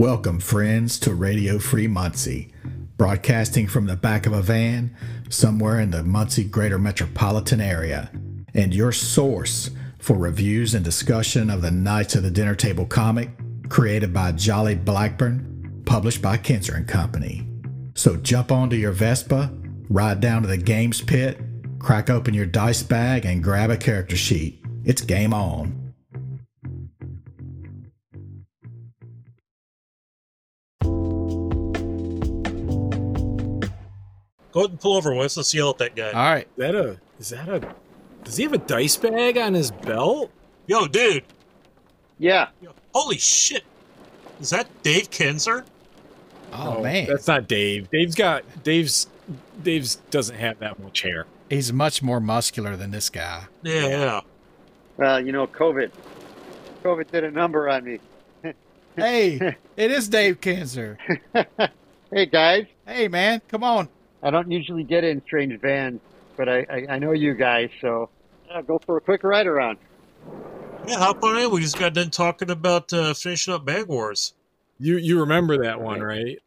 Welcome, friends, to Radio Free Muncie, broadcasting from the back of a van somewhere in the Muncie greater metropolitan area, and your source for reviews and discussion of the Knights of the Dinner Table comic created by Jolly Blackburn, published by Kenzer and Company. So jump onto your Vespa, ride down to the games pit, crack open your dice bag, and grab a character sheet. It's game on. Go ahead and pull over, Wes. Let's yell at that guy. All right. Is that a is that a does he have a dice bag on his belt? Yo, dude. Yeah. Yo, holy shit. Is that Dave Kenzer? Oh No, man, That's not Dave. Dave's got Dave's Dave's doesn't have that much hair. he's much more muscular than this guy. Yeah, yeah. Well, you know, COVID. COVID did a number on me. Hey, it is Dave Kenzer. Hey guys, Hey man, come on. I don't usually get in strange vans, but I, I, I know you guys, so yeah, go for a quick ride around. Yeah, hop on in. We just got done talking about uh, finishing up Bag Wars. You you remember that one, right?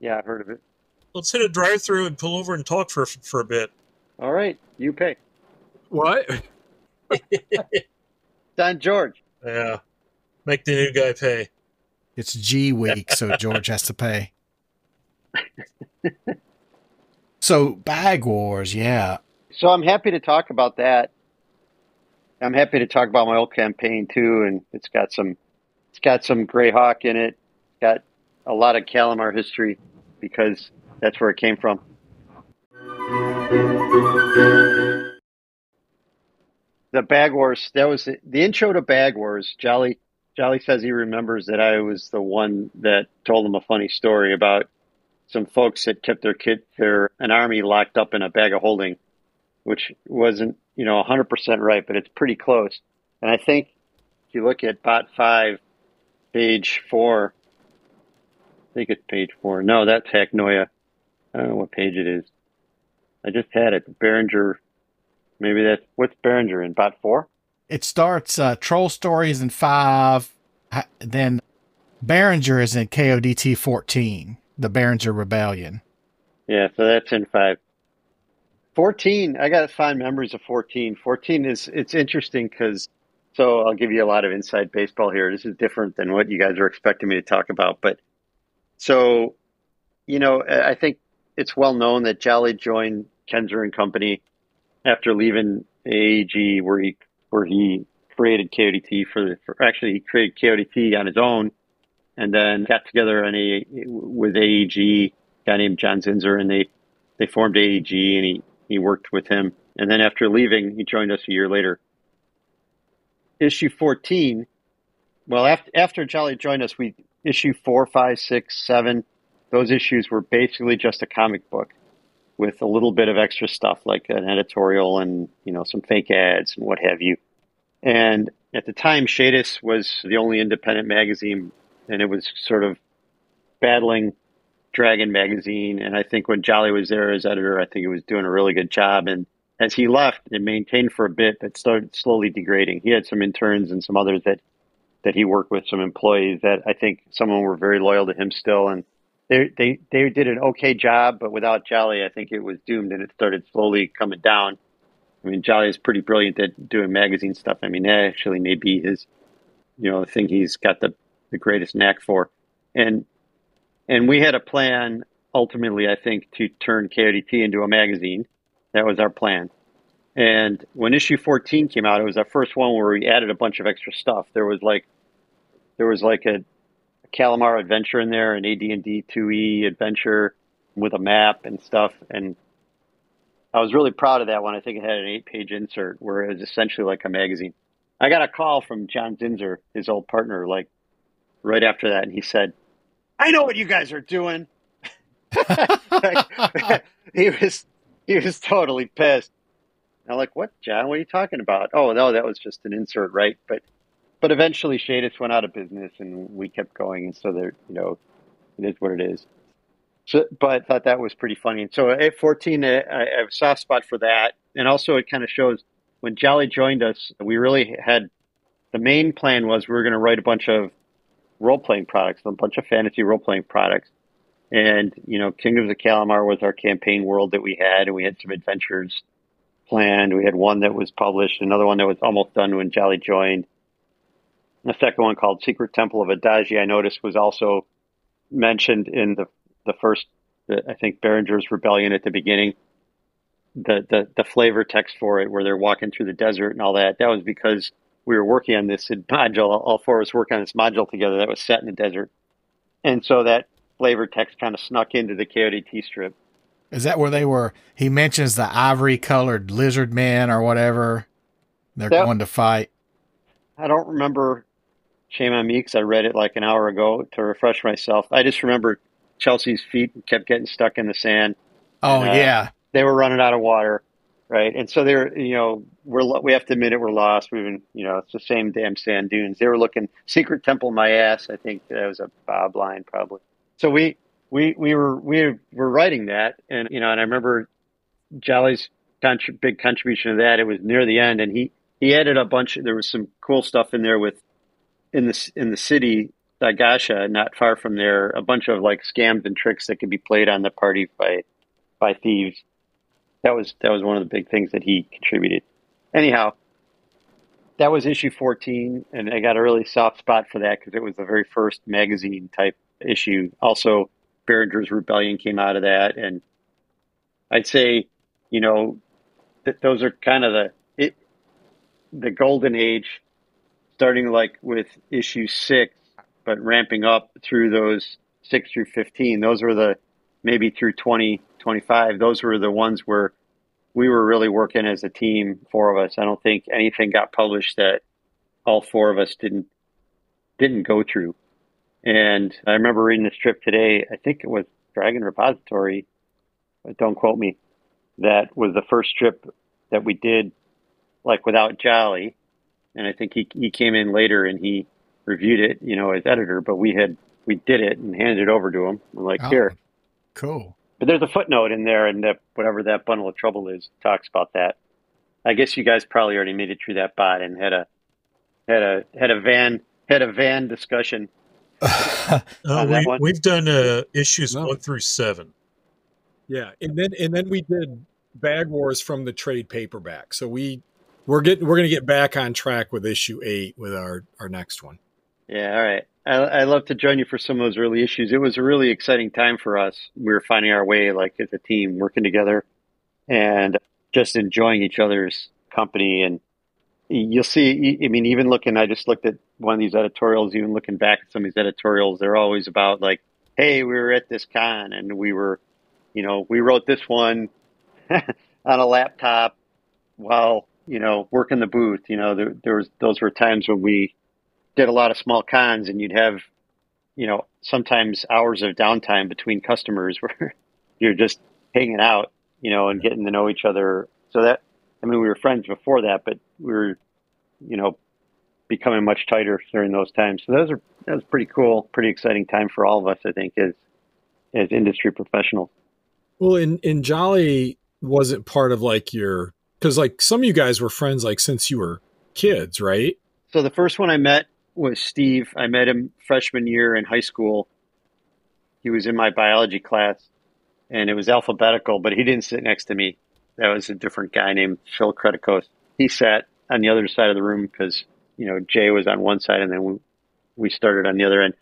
Yeah, I've heard of it. Let's hit a drive through and pull over and talk for for a bit. All right, you pay. What? Don George. Yeah. Make the new guy pay. It's G week, so George has to pay. So bag wars, yeah. So I'm happy to talk about that. I'm happy to talk about my old campaign too, and it's got some, it's got some Greyhawk in it. Got a lot of Kalamar history because that's where it came from. The Bag Wars. That was the, the intro to Bag Wars. Jolly Jolly says he remembers that I was the one that told him a funny story about some folks that kept their kid, their an army locked up in a bag of holding, which wasn't you know 100% right, but it's pretty close. And I think if you look at bot five, page four, I think it's page four. No, that's Hacknoya. I don't know what page it is. I just had it. Behringer. Maybe that's what's Behringer in bot four. It starts uh, troll stories in five, then Behringer is in KODT fourteen, the Behringer Rebellion. Yeah, so that's in five. 14, I got fond memories of 14. 14 is, it's interesting because, so I'll give you a lot of inside baseball here. This is different than what you guys are expecting me to talk about. But so, you know, I think it's well known that Jolly joined Kenzer and Company after leaving AEG, where he, where he created KODT for, for actually, he created KODT on his own and then got together with AEG, guy named John Zinser, and they, they formed AEG and he, he worked with him. And then after leaving, he joined us a year later. Issue 14, well, after, after Jolly joined us, we issue four, five, six, seven. Those issues were basically just a comic book with a little bit of extra stuff like an editorial and, you know, some fake ads and what have you. And at the time, Shadis was the only independent magazine, and it was sort of battling Dragon magazine. And I think when Jolly was there as editor, I think it was doing a really good job. And as he left, it maintained for a bit, but started slowly degrading. He had some interns and some others that that he worked with, some employees that I think some of them were very loyal to him still, and they they they did an okay job. But without Jolly, I think it was doomed, and it started slowly coming down. I mean, Jolly is pretty brilliant at doing magazine stuff. I mean, that actually may be his, you know, thing he's got the the greatest knack for, and and we had a plan ultimately, I think, to turn KODT into a magazine. That was our plan. And when issue 14 came out, it was our first one where we added a bunch of extra stuff. There was like, there was like a, a Kalamar adventure in there, an AD&D 2E adventure with a map and stuff. And I was really proud of that one. I think it had an eight page insert where it was essentially like a magazine. I got a call from John Zinser, his old partner, like right after that. And he said, I know what you guys are doing. He was he was totally pissed. I'm like, what, John? What are you talking about? Oh no, that was just an insert, right? But but eventually Shadis went out of business and we kept going and so there you know, it is what it is. So but I thought that was pretty funny. And so at fourteen I, I have a soft spot for that. And also it kind of shows when Jolly joined us, we really had the main plan was we were gonna write a bunch of role playing products, a bunch of fantasy role playing products. And, you know, Kingdoms of Kalamar was our campaign world that we had, and we had some adventures planned. We had one that was published, another one that was almost done when Jolly joined. The second one called Secret Temple of Adagi, I noticed was also mentioned in the the first, I think, Behringer's Rebellion at the beginning. The, the the flavor text for it, where they're walking through the desert and all that, that was because we were working on this module. All four of us working on this module together that was set in the desert, and so that flavor text kind of snuck into the KODT strip. Is that where they were? He mentions the ivory colored lizard men or whatever. They're that, going to fight. I don't remember. Shame on me because I read it like an hour ago to refresh myself. I just remember Chelsea's feet kept getting stuck in the sand. Oh and, uh, yeah, they were running out of water, right? And so they're, you know, we're we have to admit it, we're lost. We've been, you know, it's the same damn sand dunes. They were looking secret temple my ass. I think that was a Bob line probably. So we we we were we were writing that, and you know, and I remember Jolly's big contribution to that. It was near the end, and he he added a bunch. There was some cool stuff in there with in the in the city Dagasha, not far from there, a bunch of like scams and tricks that could be played on the party by by thieves. That was that was one of the big things that he contributed. Anyhow, that was issue 14, and I got a really soft spot for that because it was the very first magazine type issue. Also, Behringer's Rebellion came out of that, and I'd say, you know, that those are kind of the it, the golden age, starting like with issue six, but ramping up through those six through fifteen. Those were the maybe through 20, 25. Those were the ones where we were really working as a team, four of us. I don't think anything got published that all four of us didn't didn't go through. And I remember reading the strip today. I think it was Dragon Repository. Don't quote me. That was the first strip that we did, like without Jolly. And I think he he came in later and he reviewed it, you know, as editor. But we had we did it and handed it over to him. We're like, oh, here, cool. But there's a footnote in there, and that whatever that bundle of trouble is talks about that. I guess you guys probably already made it through that bot and had a had a had a van had a van discussion uh, we, have done uh, issues no. one through seven. Yeah, and then and then we did Bag Wars from the trade paperback. So we we're getting we're going to get back on track with issue eight with our our next one. Yeah, all right. I, I love to join you for some of those early issues. It was a really exciting time for us. We were finding our way, like as a team, working together, and just enjoying each other's company and you'll see i mean even looking i just looked at one of these editorials even looking back at some of these editorials they're always about like hey we were at this con and we were you know we wrote this one on a laptop while you know working the booth you know there, there was those were times when we did a lot of small cons and you'd have you know sometimes hours of downtime between customers where you're just hanging out you know and getting to know each other so that I mean, we were friends before that, but we were, you know, becoming much tighter during those times. So those are that was pretty cool, pretty exciting time for all of us. I think as as industry professionals. Well, in in Jolly wasn't part of like your because like some of you guys were friends like since you were kids, right? So the first one I met was Steve. I met him freshman year in high school. He was in my biology class, and it was alphabetical, but he didn't sit next to me. That was a different guy named Phil Creticos. He sat on the other side of the room because, you know, Jay was on one side and then we, we started on the other end.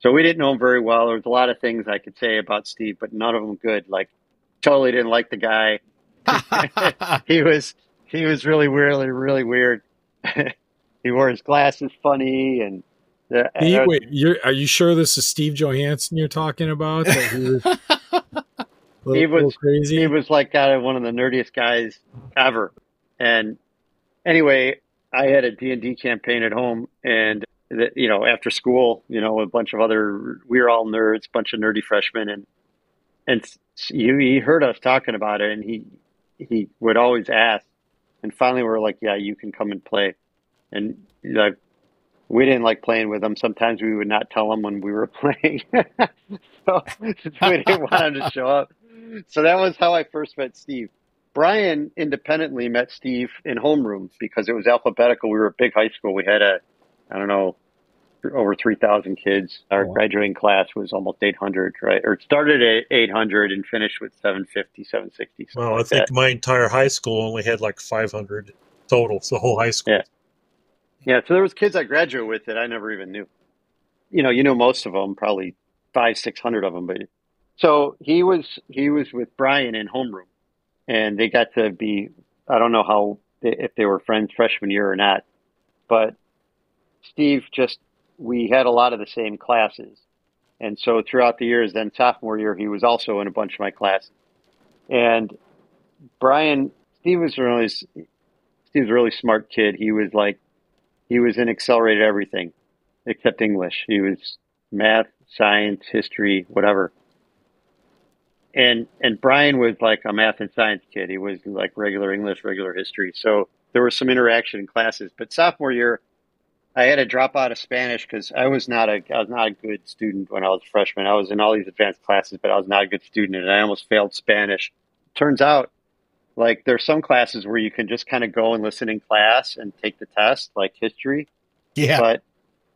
So we didn't know him very well. There was a lot of things I could say about Steve, but none of them good. Like, totally didn't like the guy. he was he was really really really weird. he wore his glasses funny and. Uh, wait, you're, are you sure this is Steve Johansson you're talking about? Little, he was crazy. He was like kind of one of the nerdiest guys ever. And anyway, I had a D and D campaign at home, and that you know after school, you know, a bunch of other we were all nerds, bunch of nerdy freshmen, and and he, he heard us talking about it, and he he would always ask, and finally we are like, yeah, you can come and play, and like we didn't like playing with them. Sometimes we would not tell them when we were playing, so we didn't want them to show up so that was how I first met Steve. Brian independently met Steve in homeroom because it was alphabetical. We were a big high school. We had a, I don't know, over 3,000 kids. Our oh, Wow. graduating class was almost 800, right? Or it started at 800 and finished with 750, 760. Well, I like think that. my entire high school only had like 500 total. The whole high school. Yeah. Yeah, so there was kids I graduated with that I never even knew. You know, you know most of them, probably five, six hundred of them. But so he was he was with Brian in homeroom, and they got to be. I don't know how if they were friends freshman year or not, but Steve just we had a lot of the same classes, and so throughout the years, then sophomore year, he was also in a bunch of my classes, and Brian Steve was really Steve's a really smart kid. He was like he was in accelerated everything except English. He was math, science, history, whatever. And and Brian was like a math and science kid. He was like regular English, regular history. So there was some interaction in classes. But sophomore year, I had to drop out of Spanish because I was not a I was not a good student when I was a freshman. I was in all these advanced classes, but I was not a good student, and I almost failed Spanish. Turns out, like there's some classes where you can just kind of go and listen in class and take the test, like history. Yeah. But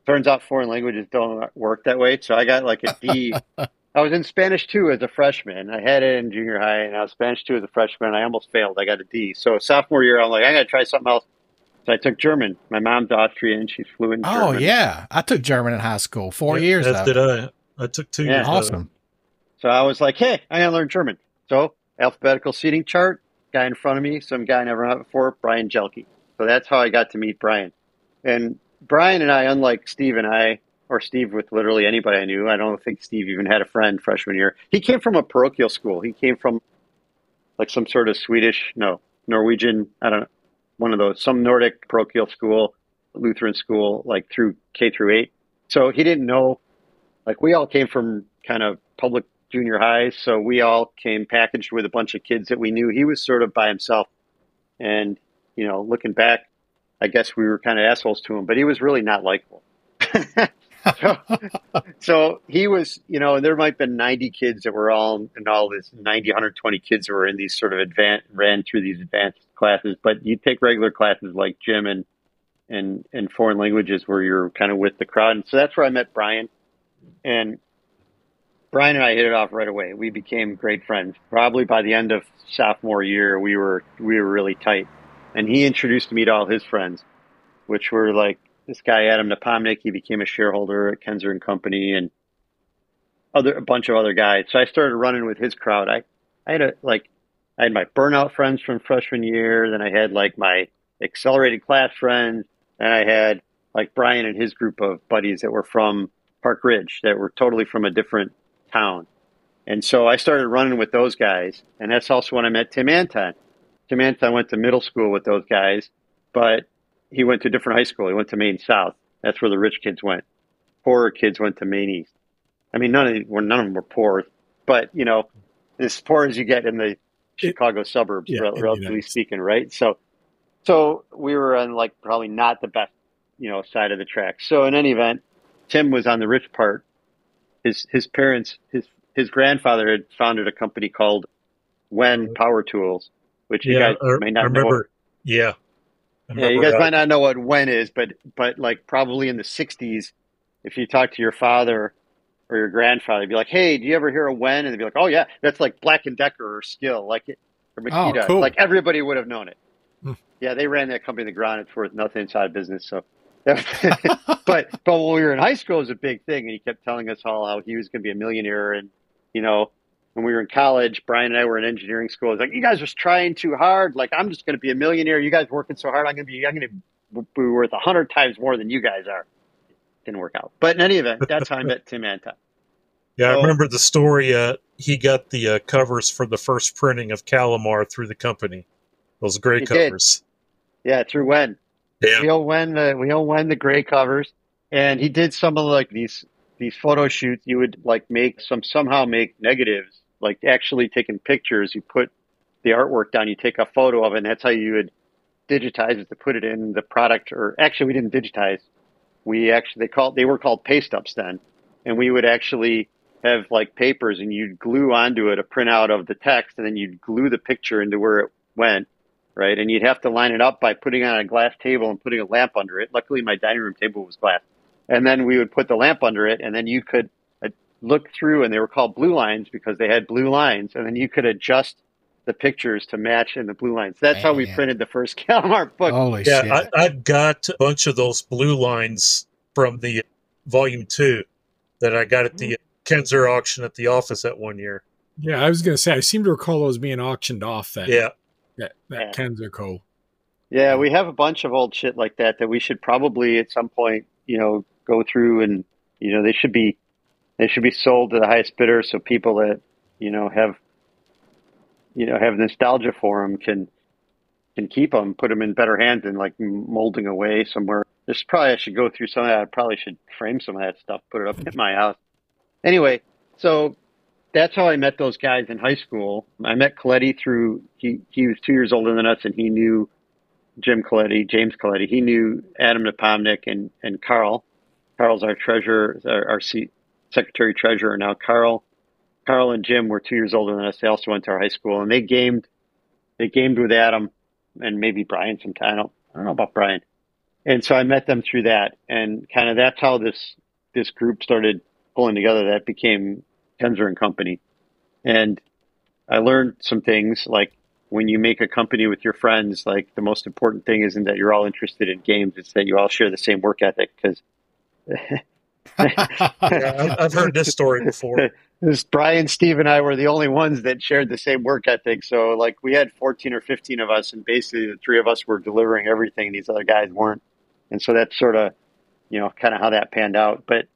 turns out foreign languages don't work that way. So I got like a D. I was in Spanish two as a freshman. I had it in junior high, and I was Spanish two as a freshman. I almost failed. I got a D. So sophomore year, I'm like, I got to try something else. So I took German. My mom's Austrian. She's fluent in oh German. yeah, I took German in high school. Four Yeah, years. As did I. I took two Yeah. years. of it. Awesome. So I was like, hey, I got to learn German. So alphabetical seating chart, guy in front of me, some guy I never met before, Brian Jelke. So that's how I got to meet Brian. And Brian and I, unlike Steve and I, or Steve with literally anybody I knew, I don't think Steve even had a friend freshman year. He came from a parochial school. He came from like some sort of Swedish, no, Norwegian, I don't know, one of those, some Nordic parochial school, Lutheran school, like through K through eight. So he didn't know, like we all came from kind of public junior high. So we all came packaged with a bunch of kids that we knew. He was sort of by himself. And, you know, looking back, I guess we were kind of assholes to him, but he was really not likable. so, so he was, you know, And there might have been 90 kids that were all in all this 90, 120 kids that were in these sort of advanced, ran through these advanced classes. But you take regular classes like gym and, and, and foreign languages where you're kind of with the crowd. And so that's where I met Brian. And Brian and I hit it off right away. We became great friends. Probably by the end of sophomore year, we were, we were really tight. And he introduced me to all his friends, which were like this guy Adam Napomnik. He became a shareholder at Kenzer and Company, and other a bunch of other guys. So I started running with his crowd. I I had a like I had my burnout friends from freshman year. Then I had like my accelerated class friends, and I had like Brian and his group of buddies that were from Park Ridge that were totally from a different town. And so I started running with those guys, and that's also when I met Tim Anton. Tim Anton went to middle school with those guys, but he went to a different high school. He went to Maine South. That's where the rich kids went. Poorer kids went to Maine East. I mean, none of well, none of them were poor, but you know, as poor as you get in the Chicago suburbs, yeah, rel- relatively speaking, right? So, so we were on like probably not the best, you know, side of the track. So in any event, Tim was on the rich part. His his parents, his his grandfather had founded a company called Wen Power Tools, which you guys I, may I not know. remember. Yeah. Yeah, you guys that. might not know what Wen is, but but like probably in the '60s, if you talk to your father or your grandfather, you'd be like, "Hey, do you ever hear of Wen?" And they'd be like, "Oh yeah, that's like Black and Decker or Skil, like it or Makita." Oh, cool. Like everybody would have known it. Hmm. Yeah, they ran that company to the ground. It's worth nothing inside business. So, but but when we were in high school, it was a big thing, and he kept telling us all how he was going to be a millionaire, and you know. When we were in college, Brian and I were in engineering school. It's like you guys are trying too hard. Like I'm just going to be a millionaire. You guys working so hard. I'm going to be. I'm going to be worth a hundred times more than you guys are. Didn't work out. But in any event, that's how I met Tim Anton. Yeah, I remember the story. Uh, he got the uh, covers for the first printing of Kalamar through the company. Those gray He did. covers. Yeah, through Wen Yeah. we all won the uh, we all won the gray covers, and he did some of like these these photo shoots. You would like make some somehow make negatives, like actually taking pictures. You put the artwork down. You take a photo of it, and that's how you would digitize it to put it in the product. Or actually, we didn't digitize. We actually they called they were called paste ups then, and we would actually have like papers, and you'd glue onto it a printout of the text, and then you'd glue the picture into where it went right? And you'd have to line it up by putting it on a glass table and putting a lamp under it. Luckily, my dining room table was glass. and then we would put the lamp under it, and then you could uh, look through, and they were called blue lines because they had blue lines, and then you could adjust the pictures to match in the blue lines. That's how we printed the first Kalamar book. Holy Yeah, shit! I, I've got a bunch of those blue lines from the volume two that I got at the Kenzer auction at the office that one year. Yeah, I was going to say I seem to recall those being auctioned off. then. Yeah, that, Yeah. that KenzerCo. Yeah, we have a bunch of old shit like that that we should probably at some point, you know, go through and you know they should be they should be sold to the highest bidder so people that you know have you know have nostalgia for them can can keep them, put them in better hands than like molding away somewhere. This probably I should go through some of that. I probably should frame some of that stuff, put it up in my house. Anyway, so that's how I met those guys in high school. I met Coletti through he he was two years older than us and he knew Jim Coletti, James Coletti. He knew Adam Nepomnick and, and Carl. Carl's our treasurer, our, our se- secretary treasurer now. Carl, Carl and Jim were two years older than us. They also went to our high school, and they gamed. They gamed with Adam and maybe Brian sometime. I don't, I don't know about Brian. And so I met them through that, and kind of that's how this this group started pulling together. That became Kenzer and Company, and I learned some things like when you make a company with your friends, like the most important thing isn't that you're all interested in games; it's that you all share the same work ethic. Because yeah I've, I've heard this story before. this Brian, Steve, and I were the only ones that shared the same work ethic. So, like, we had 14 or 15 of us, and basically the three of us were delivering everything. These other guys weren't, and so that's sort of, you know, kind of how that panned out. But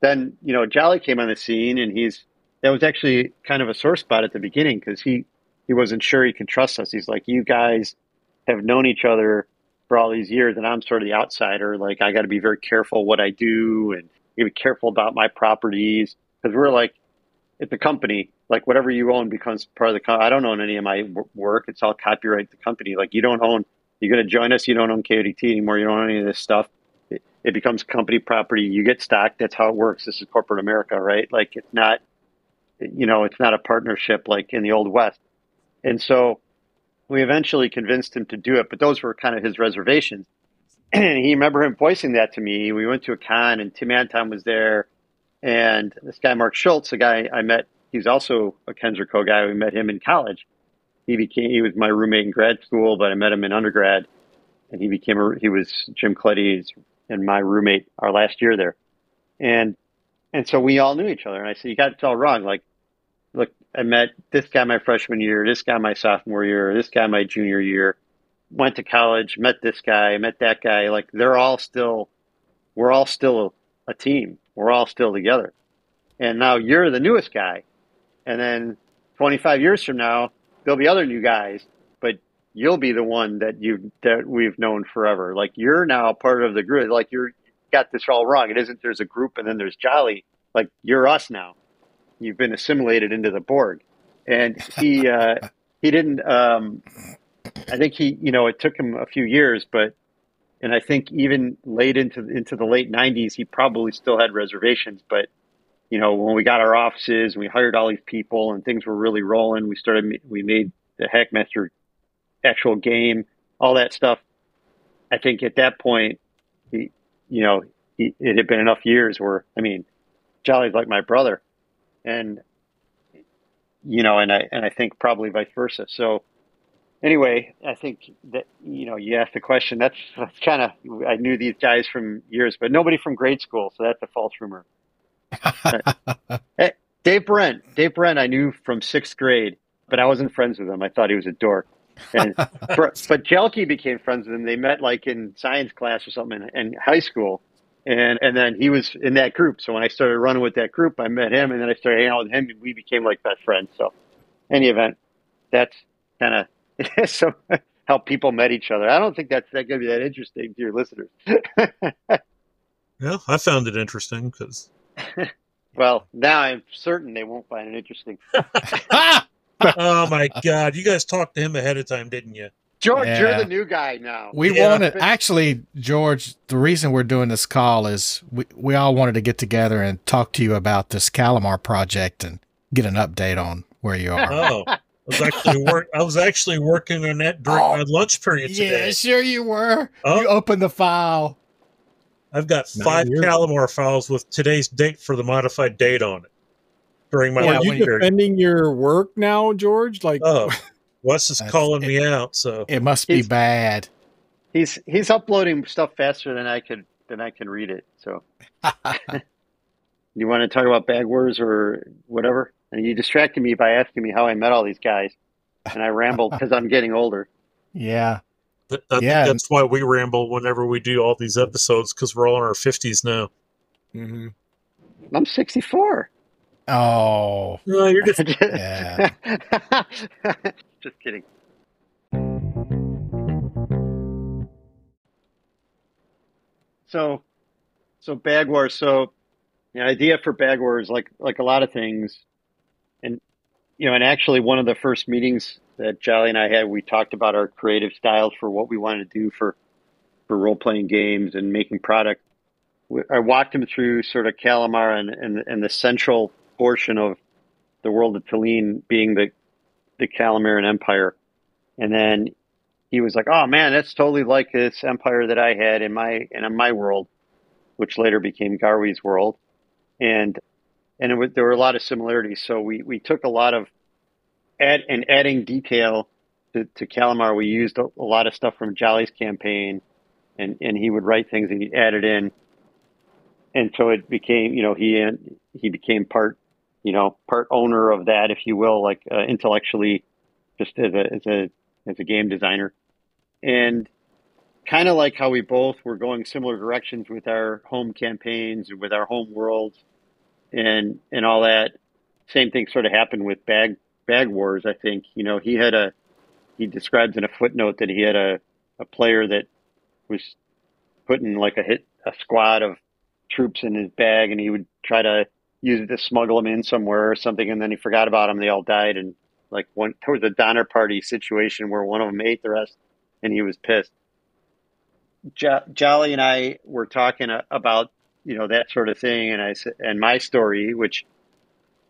then, you know, Jolly came on the scene, and he's that was actually kind of a sore spot at the beginning because he he wasn't sure he can trust us. He's like, you guys have known each other for all these years, and I'm sort of the outsider. Like, I got to be very careful what I do, and be careful about my properties because we're like, it's a company. Like, whatever you own becomes part of the company. I don't own any of my w- work. It's all copyright the company. Like, you don't own. You're going to join us. You don't own KODT anymore. You don't own any of this stuff. It, becomes company property. You get stock. That's how it works. This is corporate America, right? Like, it's not. You know, it's not a partnership like in the old West. And so we eventually convinced him to do it, but those were kind of his reservations. And he remember him voicing that to me. We went to a con and Tim Anton was there and this guy Mark Schultz, a guy I met, he's also a Kenzer Co guy. We met him in college. He became he was my roommate in grad school, but I met him in undergrad and he became a he was Jim Cletty's and my roommate our last year there. And and so we all knew each other. And I said, You got it all wrong. Like look, I met this guy my freshman year, this guy my sophomore year, this guy my junior year, went to college, met this guy, met that guy. Like they're all still, we're all still a, team. We're all still together. And now you're the newest guy. And then 25 years from now, there'll be other new guys, you'll be the one that you that we've known forever. Like you're now part of the group. Like you're got this all wrong. It isn't there's a group and then there's Jolly. Like you're us now you've been assimilated into the Borg. And he uh, he didn't. Um, I think he, you know, it took him a few years, but and I think even late into into the late '90s, he probably still had reservations. But you know, when we got our offices and we hired all these people and things were really rolling, we started we made the Hackmaster actual game, all that stuff. I think at that point, he, you know, he, it had been enough years where I mean, Jolly's like my brother and you know, and I and I think probably vice versa. So anyway, I think that you know, you asked the question. That's that's kind of I knew these guys from years, but nobody from grade school, so that's a false rumor. hey, Dave Brent, Dave Brent, I knew from sixth grade, but I wasn't friends with him. I thought he was a dork. And but Jelke became friends with him. They met like in science class or something in, in high school and and then he was in that group. So when I started running with that group, I met him, and then I started hanging out with him, and we became like best friends. So, any event, that's kind of so how people met each other. I don't think that's that going to be that interesting to your listeners. Yeah, I found it interesting because well, now I'm certain they won't find it interesting. Oh my god, you guys talked to him ahead of time, didn't you? George, Yeah. you're the new guy now. We Yeah. wanted actually, George. The reason we're doing this call is we we all wanted to get together and talk to you about this Kalamar project and get an update on where you are. Oh, I was actually work. I was actually working on that during Oh, my lunch period today. yeah, sure you were. Oh. You opened the file. I've got five years. Kalamar files with today's date for the modified date on it during my Are you year. defending your work now, George? Like, Oh, Wes is That's- calling me out. So It must be He's- bad. He's he's uploading stuff faster than I could than I can read it. So you want to talk about Bag Wars or whatever? And you distracted me by asking me how I met all these guys, and I rambled because I'm getting older. yeah. I think Yeah. that's why we ramble whenever we do all these episodes because we're all in our fifties now. Mhm. I'm 64. Oh. No, you're just Yeah. Just kidding. So, so Bag Wars. So, the idea for Bag Wars, like like a lot of things, and you know, and actually, one of the first meetings that Jolly and I had, we talked about our creative styles for what we wanted to do for for role playing games and making product. I walked him through sort of Kalamar and and, and the central portion of the world of Tellene being the the Kalamaran Empire, and then he was like, "Oh man, that's totally like this empire that I had in my in my world, which later became Garweeze Wurld," and and was, there were a lot of similarities. So we we took a lot of add and adding detail to, to Kalamar. We used a, a lot of stuff from Jolly's campaign, and and he would write things and he added in, and so it became you know he and he became part you know part owner of that, if you will, like uh, intellectually, just as a as a as a game designer, and kind of like how we both were going similar directions with our home campaigns and with our home worlds, and and all that. Same thing sort of happened with Bag Bag Wars. I think you know he had a he describes in a footnote that he had a a player that was putting like a hit a squad of troops in his bag, and he would try to use it to smuggle them in somewhere or something, and then he forgot about them. They all died, and like one there was a Donner Party situation where one of them ate the rest, and he was pissed. Jo- Jolly and I were talking uh, about you know that sort of thing, and I said, and my story, which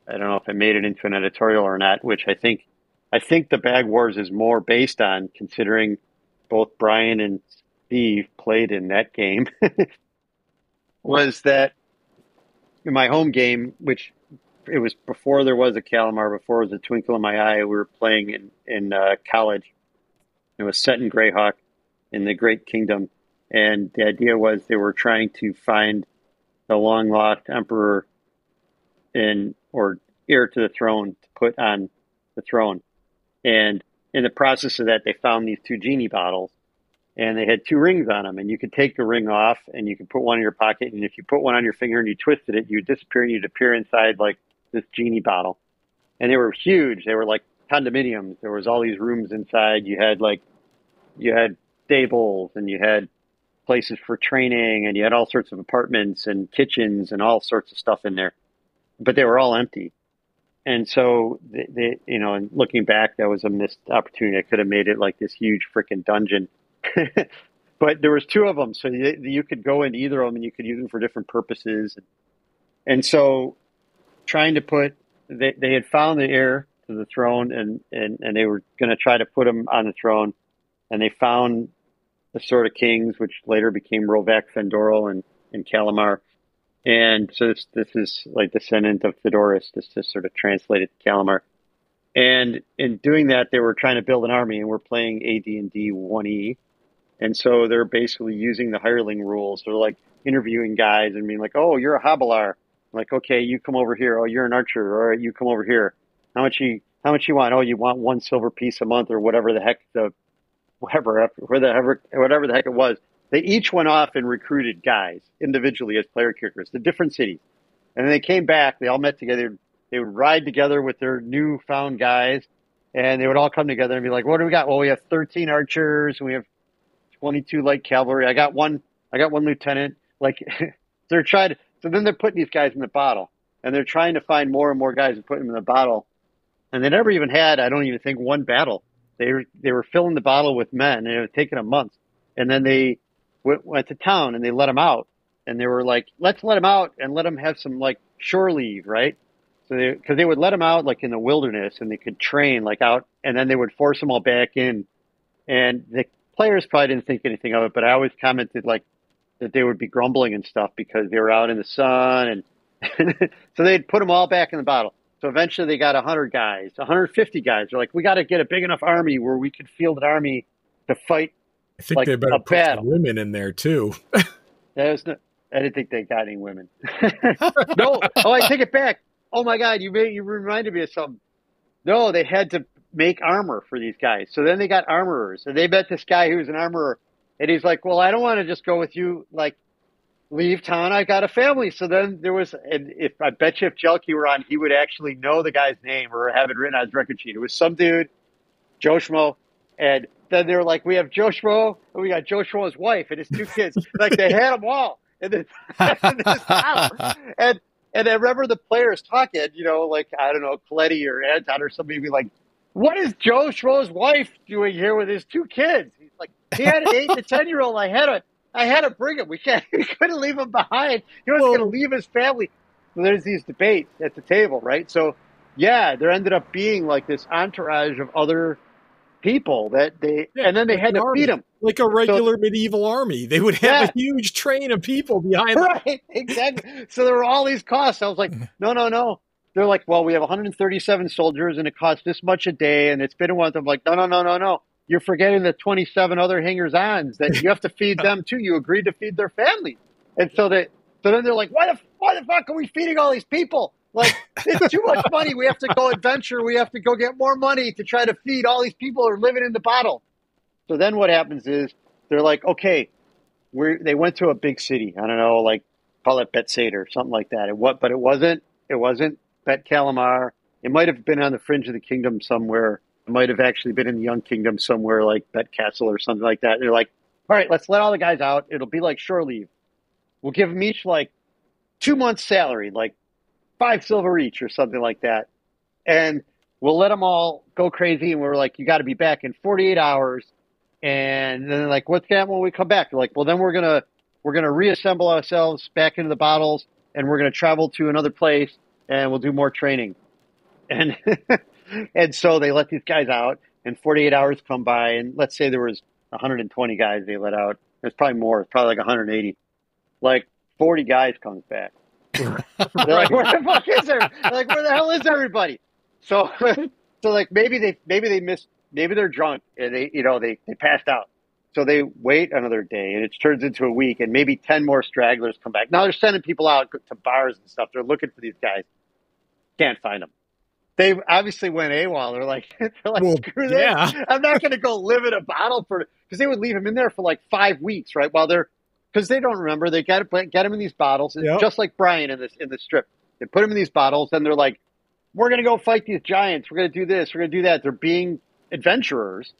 I don't know if I made it into an editorial or not, which I think I think the Bag Wars is more based on, considering both Brian and Steve played in that game, was that in my home game, which it was before there was a Kalamar, before it was a Twinkle in My Eye, we were playing in in uh, college. It was set in Greyhawk in the Great Kingdom, and the idea was they were trying to find the long lost emperor in or heir to the throne to put on the throne. And in the process of that, they found these two genie bottles, and they had two rings on them. And you could take the ring off, and you could put one in your pocket. And if you put one on your finger and you twisted it, you would disappear, and you'd appear inside like this genie bottle. And they were huge. They were like condominiums. There was all these rooms inside. You had like, you had stables, and you had places for training, and you had all sorts of apartments and kitchens and all sorts of stuff in there. But they were all empty. And so, they, they, you know, and looking back, that was a missed opportunity. I could have made it like this huge freaking dungeon. but there was two of them, so you, you could go into either of them, and you could use them for different purposes. And so, trying to put, they, they had found the heir to the throne, and and and they were going to try to put him on the throne, and they found the sort of Kings, which later became Rovak Fendorel and and Kalamar. And so this, this is like descendant of Theodorus. This is sort of translated to Kalamar. And in doing that, they were trying to build an army, and we're playing AD&D 1E. And so they're basically using the hireling rules. They're like interviewing guys and being like, "Oh, you're a Habilar." like, "Okay, you come over here. Oh, you're an archer. All right, you come over here. How much you how much you want? Oh, you want one silver piece a month or whatever the heck the whatever whatever whatever the heck it was." They each went off and recruited guys individually as player characters to different cities. And then they came back, they all met together, they would ride together with their newfound guys, and they would all come together and be like, What do we got? Well, we have thirteen archers and we have twenty two light cavalry. I got one I got one lieutenant. Like they're trying to so then they're putting these guys in the bottle. And they're trying to find more and more guys and put them in the bottle. And they never even had, I don't even think, one battle. They were they were filling the bottle with men, and it was taking a month. And then they went, went to town and they let them out, and they were like, "Let's let them out and let them have some like shore leave, right?" So they because they would let them out like in the wilderness and they could train like out, and then they would force them all back in. And the players probably didn't think anything of it, but I always commented like, that they would be grumbling and stuff because they were out in the sun and so they'd put them all back in the bottle. So eventually they got 100 guys, 150 guys. They're like, we got to get a big enough army where we could field an army to fight. I think Like they better a put battle. some women in there too. No, I didn't think they got any women. no, oh, I take it back. Oh my God, you made you reminded me of something. No, they had to make armor for these guys. So then they got armorers, and they met this guy who was an armorer, and he's like, "Well, I don't want to just go with you. Like, leave town. I got a family." So then there was, and if I bet you if Jelke were on, he would actually know the guy's name or have it written on his record sheet. It was some dude, Joe Schmo, and then they were like, "We have Joe Schmo, and we got Joe Schmo's wife and his two kids." like they had them all in this, in this house, and and I remember the players talking, you know, like I don't know, Coletti or Anton or somebody be like, "What is Joe Schmo's wife doing here with his two kids?" He's like, "He had an eight to ten year old. I had to, I had to bring him. We can't, we couldn't leave him behind. He was Well- going to leave his family." So there's these debates at the table, right? So yeah, there ended up being like this entourage of other people that they, Yeah, and then they had to army. feed them. like a regular medieval army. They would have Yeah. a huge train of people behind them. Right, exactly. So there were all these costs. I was like, no, no, no. They're like, well, we have 137 soldiers and it costs this much a day and it's been a month. I'm like, no, no, no, no, no. You're forgetting the 27 other hangers ons that you have to feed them too. You agreed to feed their families. And so they, so then they're like, why the, why the fuck are we feeding all these people? Like, it's too much money. We have to go adventure. We have to go get more money to try to feed all these people who are living in the bottle. So then what happens is they're like, okay, we they went to a big city. I don't know, like call it Bethsaida or something like that. It what, but it wasn't. It wasn't Bet Kalamar. It might have been on the fringe of the kingdom somewhere. It might have actually been in the Young Kingdom somewhere, like Bet Castle or something like that. And they're like, all right, let's let all the guys out. It'll be like shore leave. We'll give them each like two months' salary, like five silver each or something like that, and we'll let them all go crazy. And we're like, you got to be back in 48 hours. And then they're like, what's that when we come back? They're like, well, then we're gonna we're gonna reassemble ourselves back into the bottles, and we're gonna travel to another place, and we'll do more training. And and so they let these guys out, and 48 hours come by, and let's say there was 120 guys they let out. There's probably more. It's probably like 180. Like 40 guys comes back. They're like, where the fuck is there? Like, where the hell is everybody? So, so like maybe they maybe they missed maybe they're drunk and they you know they they passed out. So they wait another day and it turns into a week and maybe ten more stragglers come back. Now they're sending people out to bars and stuff. They're looking for these guys. Can't find them. They obviously went AWOL. They're like, they're like Well, screw this. yeah. I'm not going to go live in a bottle for because they would leave them in there for like five weeks, right? While they're because they don't remember. They got to get them in these bottles, Yep. just like Brian in this in the strip. They put them in these bottles, and they're like, "We're going to go fight these giants. We're going to do this. We're going to do that." They're being adventurers,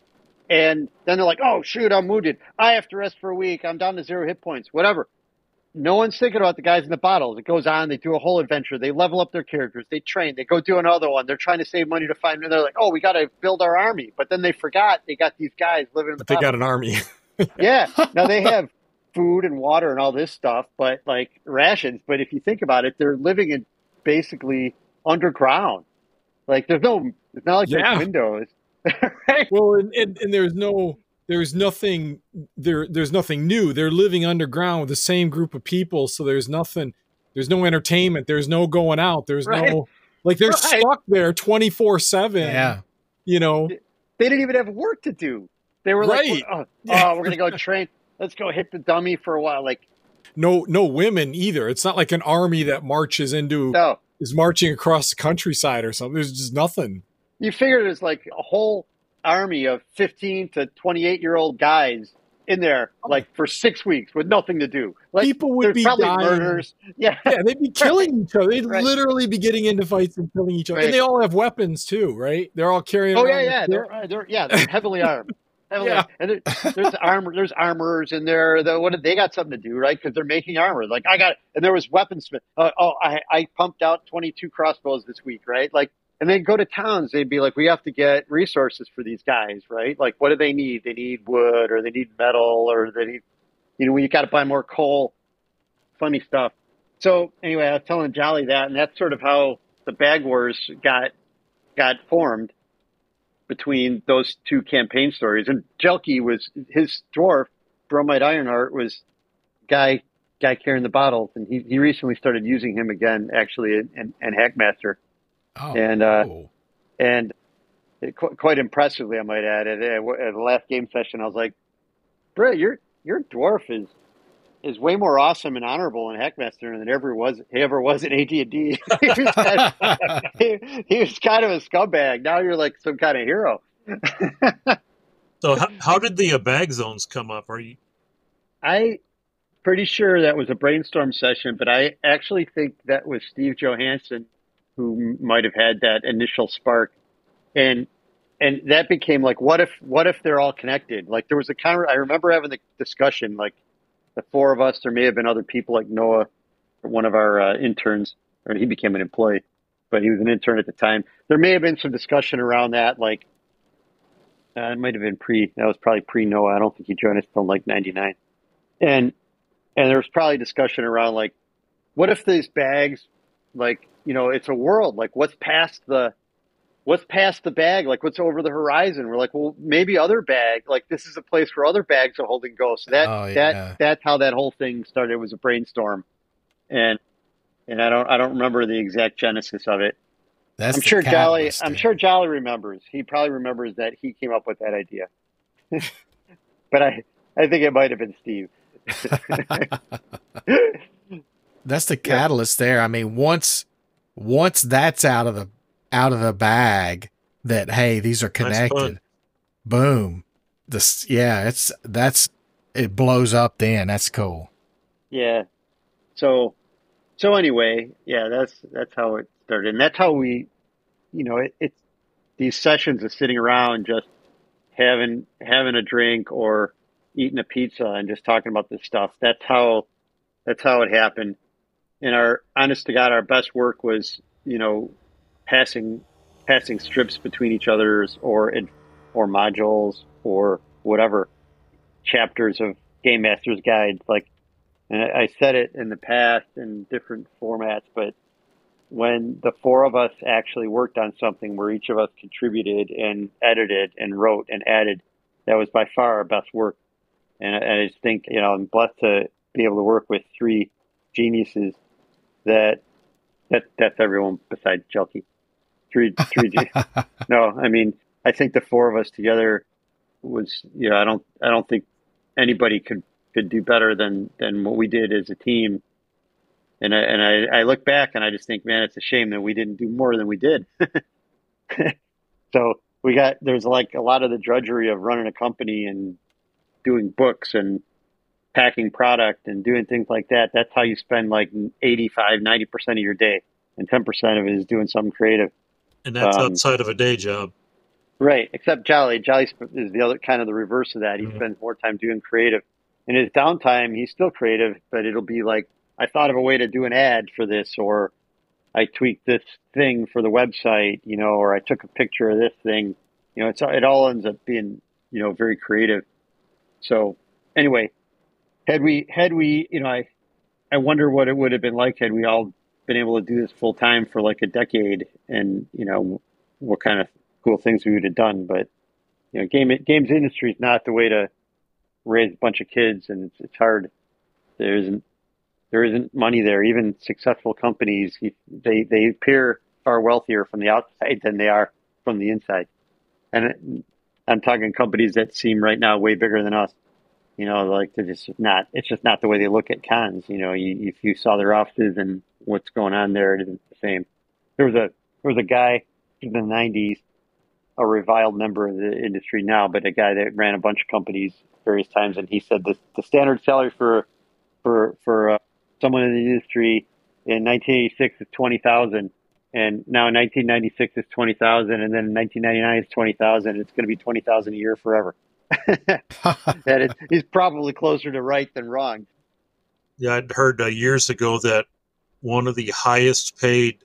and then they're like, "Oh shoot, I'm wounded. I have to rest for a week. I'm down to zero hit points. Whatever." No one's thinking about the guys in the bottles. It goes on. They do a whole adventure. They level up their characters. They train. They go do another one. They're trying to save money to find. And they're like, "Oh, we got to build our army." But then they forgot they got these guys living in the But they bottle. got an army. Yeah. Now they have food and water and all this stuff, but like rations. But if you think about it, they're living in basically underground. Like there's no, it's not like Yeah. there's windows. right? well, and, and, and there's no, there's nothing, there, there's nothing new. They're living underground with the same group of people, so there's nothing, there's no entertainment. There's no going out. There's Right. no, like they're Right. stuck there twenty four seven. Yeah. You know, They didn't even have work to do. They were Right. like, oh, Yeah. oh, we're gonna go train. Let's go hit the dummy for a while. Like no, no women either. It's not like an army that marches into no, is marching across the countryside or something. There's just nothing. you figure there's like a whole army of 15 to 28 year old guys in there, like for six weeks with nothing to do. Like People would be probably dying. murders. Yeah. Yeah, they'd be killing each other. They'd Right. literally be getting into fights and killing each other. Right. And they all have weapons too, right? They're all carrying. Oh yeah, yeah, they're, they're yeah, they're heavily armed. Heavily Yeah. armed. And there's armor, there's armorers in there. The, what they got something to do, right? Because they're making armor. Like I got, it. and there was weaponsmith. Uh, oh, I I pumped out 22 crossbows this week, right? Like, and then go to towns. They'd be like, we have to get resources for these guys, right? Like, what do they need? They need wood, or they need metal, or they need, you know, you got to buy more coal. Funny stuff. So anyway, I was telling Jolly that, and that's sort of how the Bag Wars got got formed between those two campaign stories. And Jelke was his dwarf, Bromide Ironheart, was guy guy carrying the bottles, and he he recently started using him again, actually, and, in Hackmaster, Oh, And, uh, cool. and it, qu- quite impressively, I might add. At, at the last game session, I was like, "Bro, your your dwarf is." Is way more awesome and honorable in Hackmaster than ever was he ever was in AD and D. He was kind of- he, he was kind of a scumbag. Now you're like some kind of hero. So how, how did the uh, bag zones come up? Are you I pretty sure that was a brainstorm session, but I actually think that was Steve Johansson who might have had that initial spark, and and that became like, what if what if they're all connected? Like there was a kind of I remember having the discussion, like the four of us. There may have been other people, like Noah, one of our uh, interns, or he became an employee, but he was an intern at the time. There may have been some discussion around that, like. Uh, it might have been pre. That was probably pre Noah. I don't think he joined us till like '99 and and there was probably discussion around like what if these bags like you know it's a world. Like what's past the what's past the bag? Like what's over the horizon? We're like well maybe other bag like this is a place where other bags are holding ghosts. so that Oh, yeah. that that's how that whole thing started it was a brainstorm. And and i don't i don't remember the exact genesis of it. That's i'm sure jolly catalyst i'm sure jolly remembers. He probably remembers that he came up with that idea. But i i think it might have been steve. That's the catalyst there. I mean, once once that's out of the out of the bag, that hey, these are connected. fun. Boom. This yeah, it's that's it blows up. Then that's cool. Yeah. So, so anyway, yeah, that's that's how it started, and that's how we, you know, it, it's these sessions of sitting around just having having a drink or eating a pizza and just talking about this stuff. That's how that's how it happened. And our honest to God, our best work was, you know, passing passing strips between each other's or or modules or whatever chapters of Game Master's Guide, like and I said it in the past in different formats, but when the four of us actually worked on something where each of us contributed and edited and wrote and added, that was by far our best work. And I, and I just think, you know, I'm blessed to be able to work with three geniuses that that that's everyone besides Jelke. Three three ge- no, I mean, I think the four of us together was, you know, I don't I don't think anybody could could do better than than what we did as a team. And I and I, I look back and I just think, man, it's a shame that we didn't do more than we did. so we got there's like a lot of the drudgery of running a company and doing books and packing product and doing things like that. That's how you spend like 85, 90% of your day. And 10% of it is doing something creative. and that's Um, outside of a day job. Right, except Jolly. Jolly is the other kind of the reverse of that. He Mhm. spends more time doing creative. In his downtime, he's still creative, but it'll be like, I thought of a way to do an ad for this, or I tweaked this thing for the website, you know, or I took a picture of this thing. You know, it's it all ends up being, you know, very creative. So anyway, had we had we, you know, I I wonder what it would have been like had we all been able to do this full time for like a decade, and you know, what kind of cool things we would have done. But you know, game games industry is not the way to raise a bunch of kids, and it's it's hard. There isn't there isn't money there. Even successful companies, they they appear far wealthier from the outside than they are from the inside. And I'm talking companies that seem right now way bigger than us. You know, like they're just not. It's just not the way they look at cons. You know, you, if you saw their offices and what's going on there, it isn't the same. There was a there was a guy in the '90s a reviled member of the industry now, but a guy that ran a bunch of companies various times, and he said the the standard salary for for for uh, someone in the industry in 1986 is twenty thousand, and now in 1996 is twenty thousand, and then in 1999 is twenty thousand. It's going to be twenty thousand a year forever. that is, he's probably closer to right than wrong. Yeah, I'd heard uh, years ago that one of the highest paid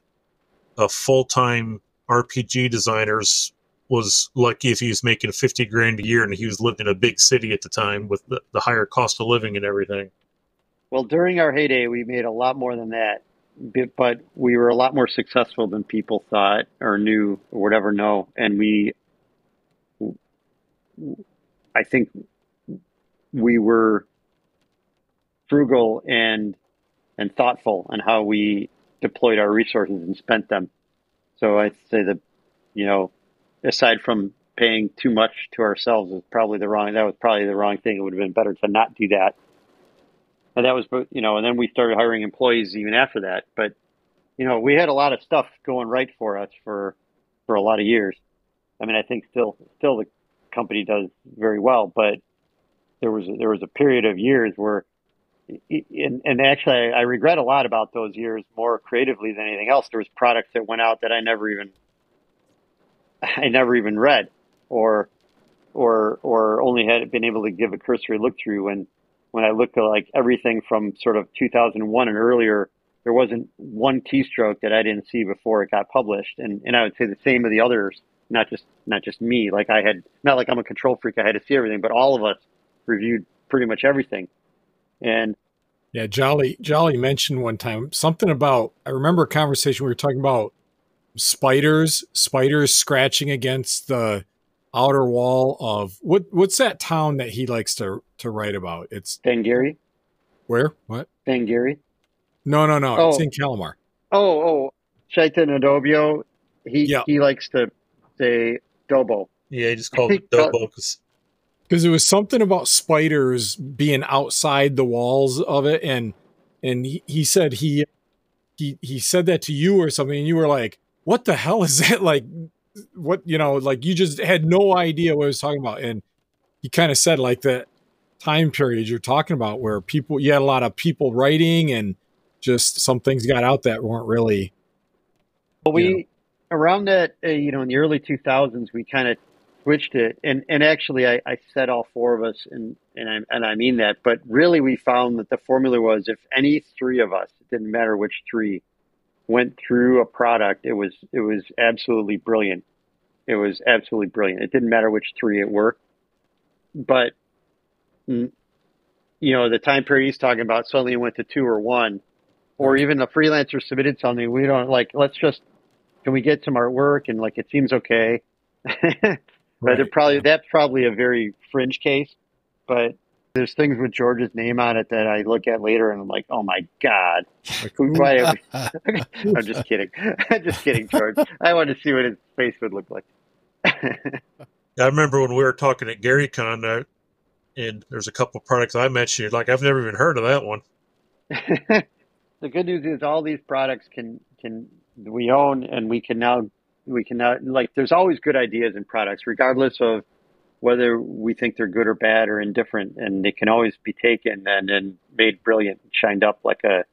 uh, full time RPG designers was lucky if he was making 50 grand a year and he was living in a big city at the time with the, the higher cost of living and everything. Well, during our heyday, we made a lot more than that, but- but we were a lot more successful than people thought or knew or whatever know. And we, I think we were frugal and and thoughtful on how we deployed our resources and spent them. So I'd say that, you know, aside from paying too much to ourselves is probably the wrong. That was probably the wrong thing. It would have been better to not do that. And that was, you know, and then we started hiring employees even after that. But, you know, we had a lot of stuff going right for us for for a lot of years. I mean, I think still still the company does very well, but there was there was a period of years where, and, and actually, I regret a lot about those years more creatively than anything else. There was products that went out that I never even I never even read, or or or only had been able to give a cursory look through. And when I looked at like everything from sort of 2001 and earlier, there wasn't one keystroke that I didn't see before it got published. And and I would say the same of the others, not just not just me. Like I had not like I'm a control freak. I had to see everything, but all of us reviewed pretty much everything. And yeah, Jolly Jolly mentioned one time something about I remember a conversation we were talking about spiders, spiders scratching against the outer wall of what what's that town that he likes to to write about? It's Gary. Where? What? Gary. No, no, no. Oh. It's in Kalamar. Oh, oh, Shaitan Adobio. He Yeah. he likes to say Dobo. Yeah, he just called it Dobo because because it was something about spiders being outside the walls of it and and he, he said he he he said that to you or something and you were like what the hell is that like what you know like you just had no idea what he was talking about and he kind of said like that time period you're talking about where people you had a lot of people writing and just some things got out that weren't really Well, we Yeah. Around that, uh, you know, in the early 2000s, we kind of switched it, and and actually, I, I said all four of us, and and I and I mean that, but really, we found that the formula was if any three of us, it didn't matter which three, went through a product, it was it was absolutely brilliant. It was absolutely brilliant. It didn't matter which three it were, but mm, you know, the time period he's talking about suddenly went to two or one, or even the freelancer submitted something. We don't like. Let's just can we get some artwork and like it seems okay. but they're probably that's probably a very fringe case. But there's things with George's name on it that I look at later and I'm like, oh my god, why? I'm just kidding. I'm just kidding, George. I want to see what his face would look like. I remember when we were talking at GaryCon, uh, and there's a couple products I mentioned. Like I've never even heard of that one. the good news is all these products can can we own and we can now we can now like there's always good ideas in products regardless of whether we think they're good or bad or indifferent and they can always be taken and then made brilliant shined up like a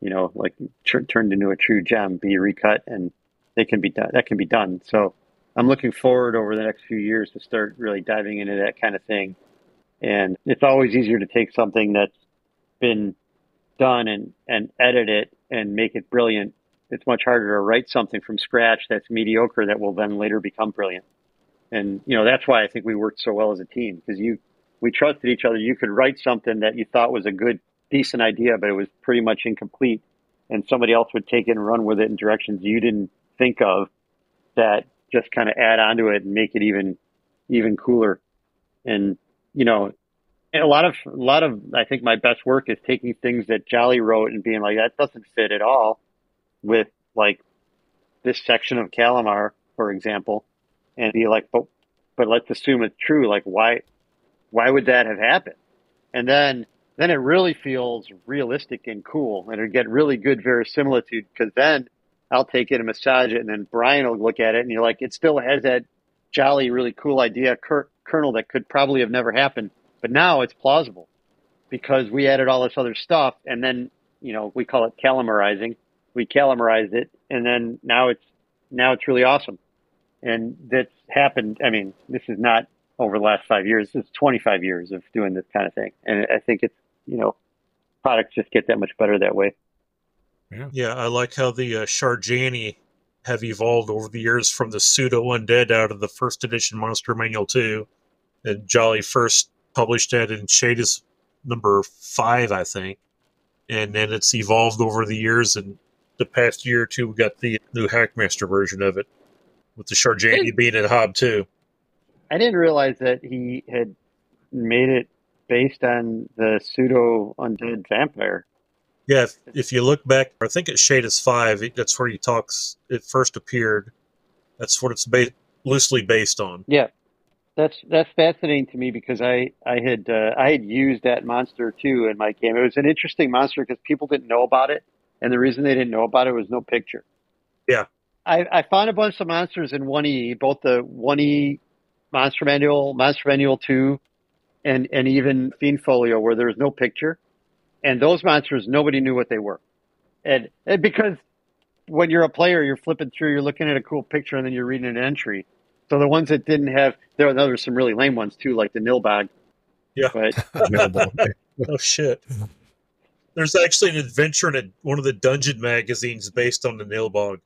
you know like tr- turned into a true gem be recut and they can be done that can be done so i'm looking forward over the next few years to start really diving into that kind of thing and it's always easier to take something that's been done and, and edit it and make it brilliant. It's much harder to write something from scratch that's mediocre that will then later become brilliant. And you know that's why I think we worked so well as a team because you we trusted each other. You could write something that you thought was a good, decent idea, but it was pretty much incomplete, and somebody else would take it and run with it in directions you didn't think of that just kind of add onto it and make it even even cooler. And you know, and a lot of a lot of I think my best work is taking things that Jolly wrote and being like that doesn't fit at all with like this section of Kalamar, for example, and be like, but but let's assume it's true. Like why why would that have happened? And then then it really feels realistic and cool, and it get really good verisimilitude because then I'll take it and massage it, and then Brian will look at it, and you're like, it still has that jolly, really cool idea cur- kernel that could probably have never happened, but now it's plausible because we added all this other stuff, and then you know we call it calamarizing. We calamarized it, and then now it's now it's really awesome, and that's happened. I mean, this is not over the last five years. This is 25 years of doing this kind of thing, and I think it's you know products just get that much better that way. Yeah, yeah I like how the uh, Sharjani have evolved over the years from the pseudo undead out of the first edition Monster Manual 2. And Jolly first published that in Shadis number 5, I think. And then it's evolved over the years. And the past year or two, we got the new Hackmaster version of it, with the Sharjani being in Hob 2. I didn't realize that he had made it based on the pseudo undead vampire. Yeah, if, if you look back, I think it's Shadis Five. That's where he talks. It first appeared. That's what it's ba- loosely based on. Yeah, that's that's fascinating to me because I I had uh, I had used that monster too in my game. It was an interesting monster because people didn't know about it, and the reason they didn't know about it was no picture. Yeah. I, I found a bunch of monsters in one E, both the one E monster manual, monster manual two, and and even Fiend Folio where there was no picture, and those monsters nobody knew what they were, and, and because when you're a player, you're flipping through, you're looking at a cool picture, and then you're reading an entry. So the ones that didn't have there were, there were some really lame ones too, like the Nilbog. Yeah. But Oh shit! There's actually an adventure in a, one of the dungeon magazines based on the Nilbog.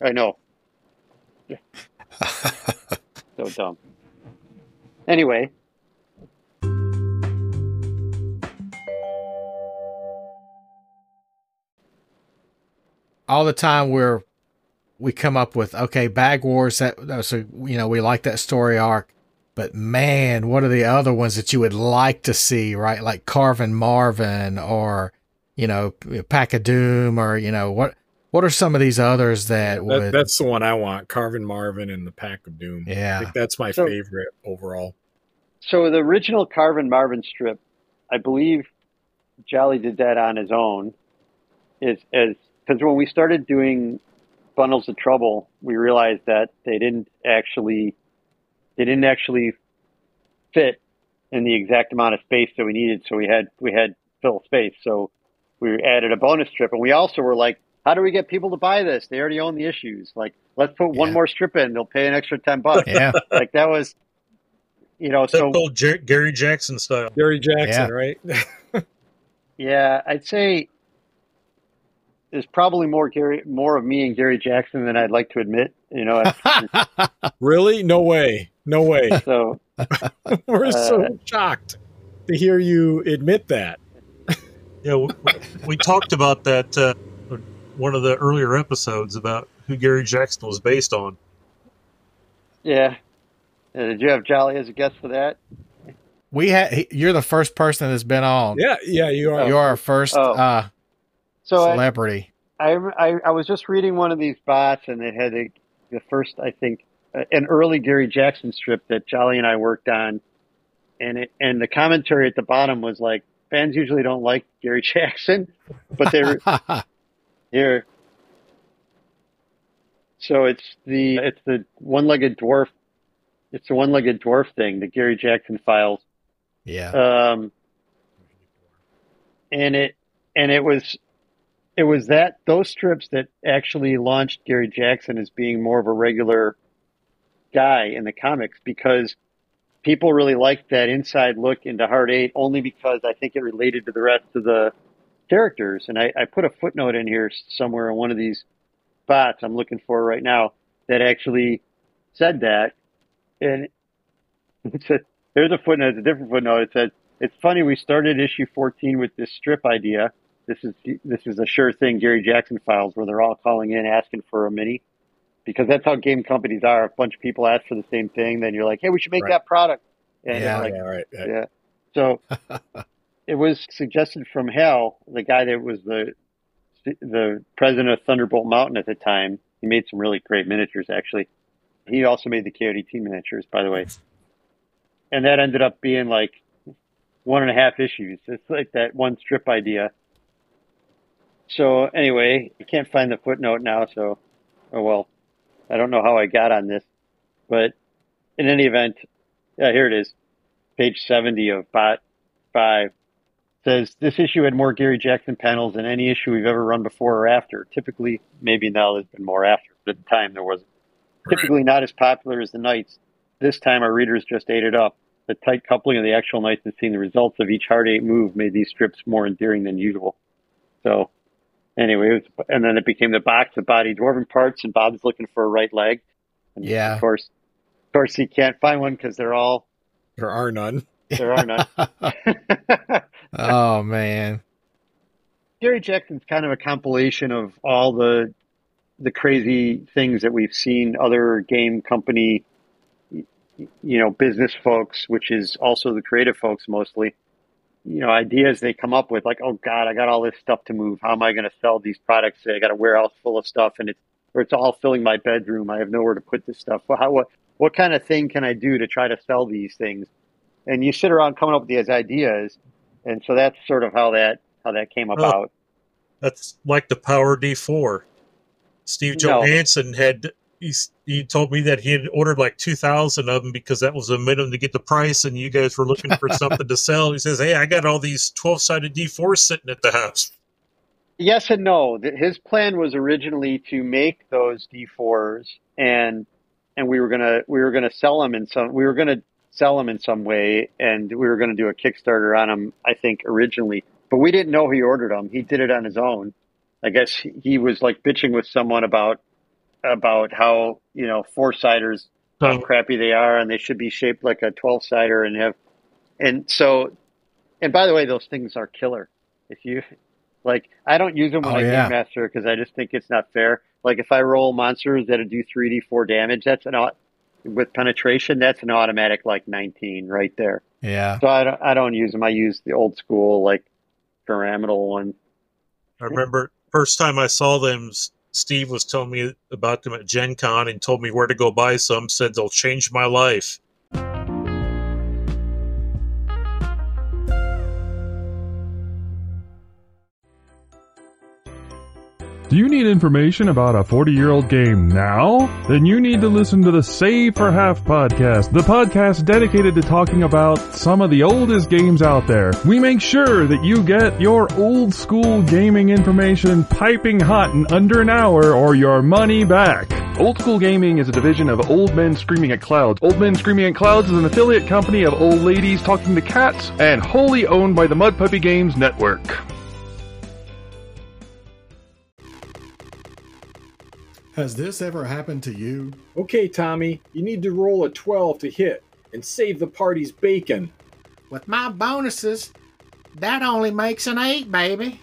I know. So dumb. Anyway, all the time we're we come up with okay bag wars that so you know we like that story arc but man what are the other ones that you would like to see right like carvin marvin or you know pack of doom or you know what what are some of these others that That, would that's the one I want. Carvin Marvin and the Pack of Doom. I yeah think that's my So- favorite overall. so the original Carvin Marvin strip, I believe Jolly did that on his own. Is as because when we started doing bundles of trouble, we realized that they didn't actually they didn't actually fit in the exact amount of space that we needed. So we had we had fill space. So we added a bonus strip, and we also were like, how do we get people to buy this? They already own the issues. Like, let's put one more strip in. They'll pay an extra ten bucks. yeah like that was, you know. So Typical Jer- Gary Jackson style. Gary Jackson, Yeah. right? Yeah, I'd say there's probably more Gary, more of me and Gary Jackson than I'd like to admit. You know, really? No way. No way. so We're so Uh, shocked to hear you admit that. Yeah, we, we talked about that uh, one of the earlier episodes about who Gary Jackson was based on. yeah. Uh, did you have Jolly as a guest for that? we had you're the first person that's been on Yeah, yeah, you are. you're our first Oh. uh So celebrity I, I I was just reading one of these bots, and it had a, the first, I think, an early Gary Jackson strip that Jolly and I worked on, and it and the commentary at the bottom was like, fans usually don't like Gary Jackson, but they're Here. So it's the it's the one-legged dwarf. It's the one-legged dwarf thing, the Gary Jackson files. yeah Um, and it and it was it was that those strips that actually launched Gary Jackson as being more of a regular guy in the comics because people really liked that inside look into Heart Eight only because I think it related to the rest of the characters. And I, I put a footnote in here somewhere in one of these spots I'm looking for right now that actually said that. And it's a, there's a footnote, it's a different footnote. It says, it's funny we started issue 14 with this strip idea. This is this is a sure thing Gary Jackson files where they're all calling in asking for a mini because that's how game companies are. A bunch of people ask for the same thing, then you're like, hey, we should make Right. that product. And Yeah. like, yeah, right. Yeah. yeah. So it was suggested from Hal, the guy that was the the president of Thunderbolt Mountain at the time. He made some really great miniatures, actually. He also made the KODT miniatures, by the way. And that ended up being like one and a half issues. It's like that one strip idea. So anyway, I can't find the footnote now, so oh well. I don't know how I got on this, but in any event, yeah, here it is. Page 70 of Bot 5 says this issue had more Gary Jackson panels than any issue we've ever run before or after. Typically, maybe now there's been more after, but at the time there wasn't. Typically not as popular as the Knights. This time our readers just ate it up. The tight coupling of the actual Knights and seeing the results of each Hard Eight move made these strips more endearing than usual. So, anyway, was, and then it became the box of body dwarven parts, and Bob's looking for a right leg. And Yeah. Of course, of course, he can't find one because they're all There are none. there are none. oh man Gary Jackson's kind of a compilation of all the the crazy things that we've seen other game company you know, business folks, which is also the creative folks mostly, you know, ideas they come up with, like, oh God, I got all this stuff to move. How am I going to sell these products? I got a warehouse full of stuff, and it's or it's all filling my bedroom. I have nowhere to put this stuff. Well, how what what kind of thing can I do to try to sell these things? And you sit around coming up with these ideas, and so that's sort of how that how that came about. That's like the Power D4. Steve No. Johansson had he, he told me that he had ordered like 2,000 of them because that was the minimum to get the price, and you guys were looking for something to sell. He says, Hey, I got all these 12 sided D4s sitting at the house. Yes and no. His plan was originally to make those D4s and and we were gonna we were gonna sell them in some we were gonna sell them in some way and we were gonna do a Kickstarter on them. I think originally, but we didn't know he ordered them. He did it on his own. I guess he he was like bitching with someone about about how you know four siders how Um, crappy they are and they should be shaped like a 12 sider and have and so and by the way those things are killer. If you like i don't use them when Oh, i yeah. game master because i just think it's not fair. Like if i roll monsters that do 3d 4 damage that's an au- with penetration that's an automatic like 19 right there. Yeah. so i don't, I don't use them. I use the old school like pyramidal one. I remember first time I saw them, S- Steve was telling me about them at Gen Con and told me where to go buy some, said they'll change my life. Do you need information about a 40 year old game now? Then you need to listen to the Save for Half podcast, the podcast dedicated to talking about some of the oldest games out there. We make sure that you get your old school gaming information piping hot in under an hour or your money back. Old School Gaming is a division of Old Men Screaming at Clouds. Old Men Screaming at Clouds is an affiliate company of Old Ladies Talking to Cats and wholly owned by the Mud Puppy Games Network. Has this ever happened to you? Okay, Tommy, you need to roll a 12 to hit and save the party's bacon. With my bonuses, that only makes an eight, baby.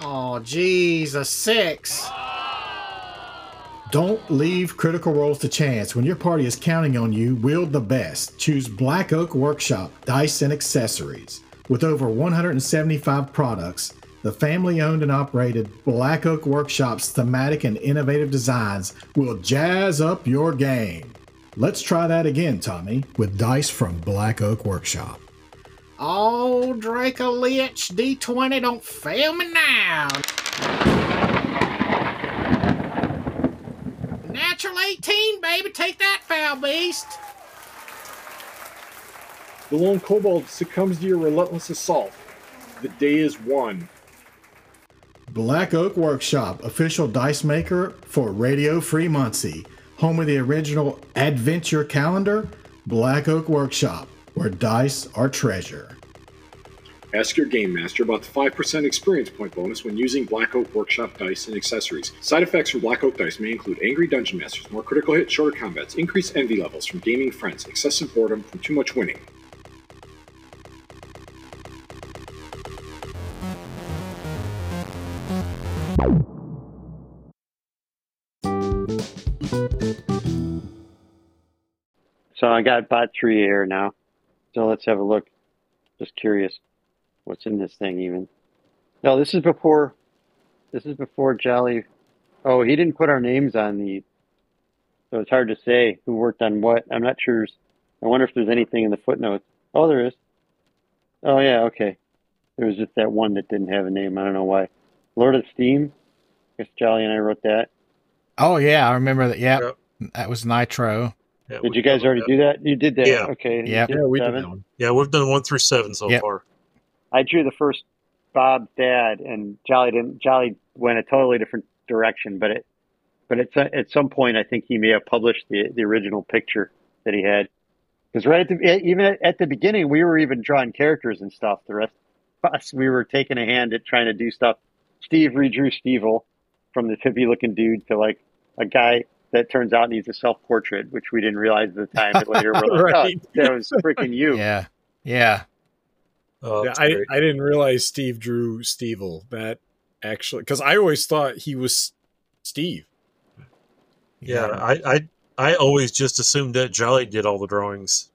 Oh, geez, a six. Don't leave critical rolls to chance. When your party is counting on you, wield the best. Choose Black Oak Workshop Dice and Accessories. With over 175 products, the family owned and operated Black Oak Workshop's thematic and innovative designs will jazz up your game. Let's try that again, Tommy, with dice from Black Oak Workshop. Oh, Draco Lich, D20, don't fail me now. Natural 18, baby, take that, foul beast. The lone kobold succumbs to your relentless assault. The day is won. Black Oak Workshop, official dice maker for Radio Free Muncie, home of the original Adventure Calendar. Black Oak Workshop, where dice are treasure. Ask your game master about the 5% experience point bonus when using Black Oak Workshop dice and accessories. Side effects from Black Oak dice may include angry dungeon masters, more critical hit, shorter combats, increased envy levels from gaming friends, excessive boredom from too much winning. So I got bot three here now. So let's have a look. Just curious, what's in this thing even? No, this is before. This is before Jolly. Oh, he didn't put our names on the. So it's hard to say who worked on what. I'm not sure. I wonder if there's anything in the footnotes. Oh, there is. Oh yeah, okay. There was just that one that didn't have a name. I don't know why. Lord of Steam. I guess Jolly and I wrote that. Oh, yeah, I remember that. Yeah, Yep. that was Nitro. Yeah, Did you guys already that. do that? You did that. Yeah. Okay. you Yep. Yeah, we did seven. that one. Yeah, we've done one through seven so Yep. far. I drew the first Bob's dad, and Jolly didn't. Jolly went a totally different direction, but it, but at so- at some point, I think he may have published the the original picture that he had. Because right at the even at, at the beginning, we were even drawing characters and stuff. The rest of us, we were taking a hand at trying to do stuff. Steve redrew Stevel from the hippie looking dude to like a guy that turns out needs a self portrait, which we didn't realize at the time. But later, we're like, oh, Right. oh, that was freaking you. Yeah, yeah. Oh, Yeah, I. I didn't realize Steve drew Stevel. That actually, because I always thought he was Steve. yeah, I, I I always just assumed that Jolly did all the drawings.